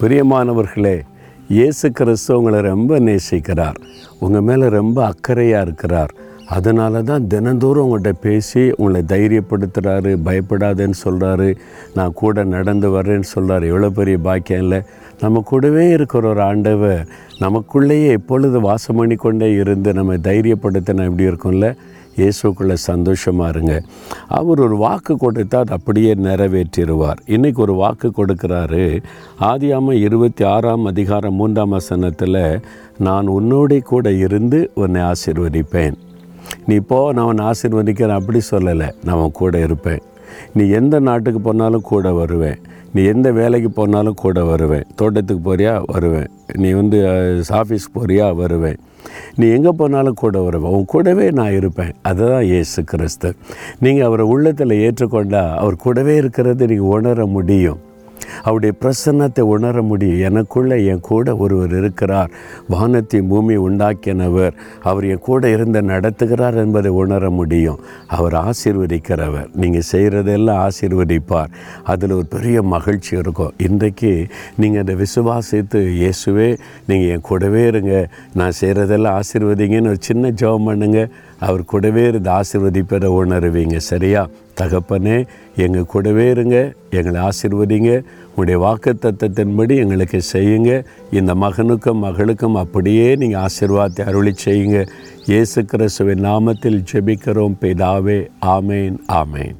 பிரியமானவர்களே இயேசு கிறிஸ்து உங்களை ரொம்ப நேசிக்கிறார். உங்கள் மேலே ரொம்ப அக்கறையாக இருக்கிறார். அதனால தான் தினந்தோறும் உங்கள்கிட்ட பேசி உங்களை தைரியப்படுத்துகிறாரு பயப்படாதேன்னு சொல்கிறாரு நான் கூட நடந்து வர்றேன்னு சொல்கிறார் எவ்வளோ பெரிய பாக்கியம் இல்லை. நம்ம கூடவே இருக்கிற ஒரு ஆண்டவர் நமக்குள்ளேயே எப்பொழுது வாசம் பண்ணி கொண்டே இருந்து நம்ம தைரியப்படுத்தின எப்படி இருக்கும்ல? இயேசுக்குள்ளே சந்தோஷமாக இருங்க. அவர் ஒரு வாக்கு கொடுத்தா அது அப்படியே நிறைவேற்றிடுவார். இன்றைக்கி ஒரு வாக்கு கொடுக்குறாரு. ஆதியாம இருபத்தி ஆறாம் அதிகாரம் மூன்றாம் வசனத்தில் நான் உன்னோட கூட இருந்து உன்னை ஆசிர்வதிப்பேன். நீ போ நான் உன்னை ஆசீர்வதிக்கிறேன். அப்படி சொல்லலை. நான் உன் கூட இருப்பேன். நீ எந்த நாட்டுக்கு போனாலும் கூட வருவேன். நீ எந்த வேலைக்கு போனாலும் கூட வருவேன். தோட்டத்துக்கு போறியா? வருவேன். நீ வந்து ஆஃபீஸ்க்கு போறியா? வருவேன். நீ எங்கே போனாலும் கூட வருவேன் உன் கூடவே நான் இருப்பேன். அதுதான் இயேசு கிறிஸ்து. நீங்கள் அவரை உள்ளத்தில் ஏற்றுக்கொண்டால் அவர் கூடவே இருக்கிறது நீங்கள் உணர முடியும். அவருடைய பிரசன்னத்தை உணர முடியும். எனக்குள்ளே என் கூட ஒருவர் இருக்கிறார். வானத்தை பூமி உண்டாக்கினவர். அவர் என் கூட இருந்து நடத்துகிறார் என்பதை உணர முடியும். அவர் ஆசீர்வதிக்கிறவர். நீங்கள் செய்கிறதெல்லாம் ஆசீர்வதிப்பார். அதில் ஒரு பெரிய மகிழ்ச்சி இருக்கும். இன்றைக்கு நீங்கள் அதை விசுவாசித்து இயேசுவே நீங்கள் என் கூடவே இருங்க. நான் செய்கிறதெல்லாம் ஆசீர்வதிங்கன்னு ஒரு சின்ன ஜெபம் பண்ணுங்கள் அவர் கூடவே இருந்து ஆசீர்வதிப்பதை உணருவீங்க சரியா? தகப்பனே எங்கள் கூடவே இருங்க எங்களை ஆசிர்வதிங்க. உங்களுடைய வாக்கு தத்தத்தின்படி எங்களுக்கு செய்யுங்க. இந்த மகனுக்கும் மகளுக்கும் அப்படியே நீங்கள் ஆசிர்வாதத்தை அருளி செய்யுங்க. இயேசு கிறிஸ்துவின் நாமத்தில் ஜெபிக்கிறோம் பிதாவே ஆமேன் ஆமேன்.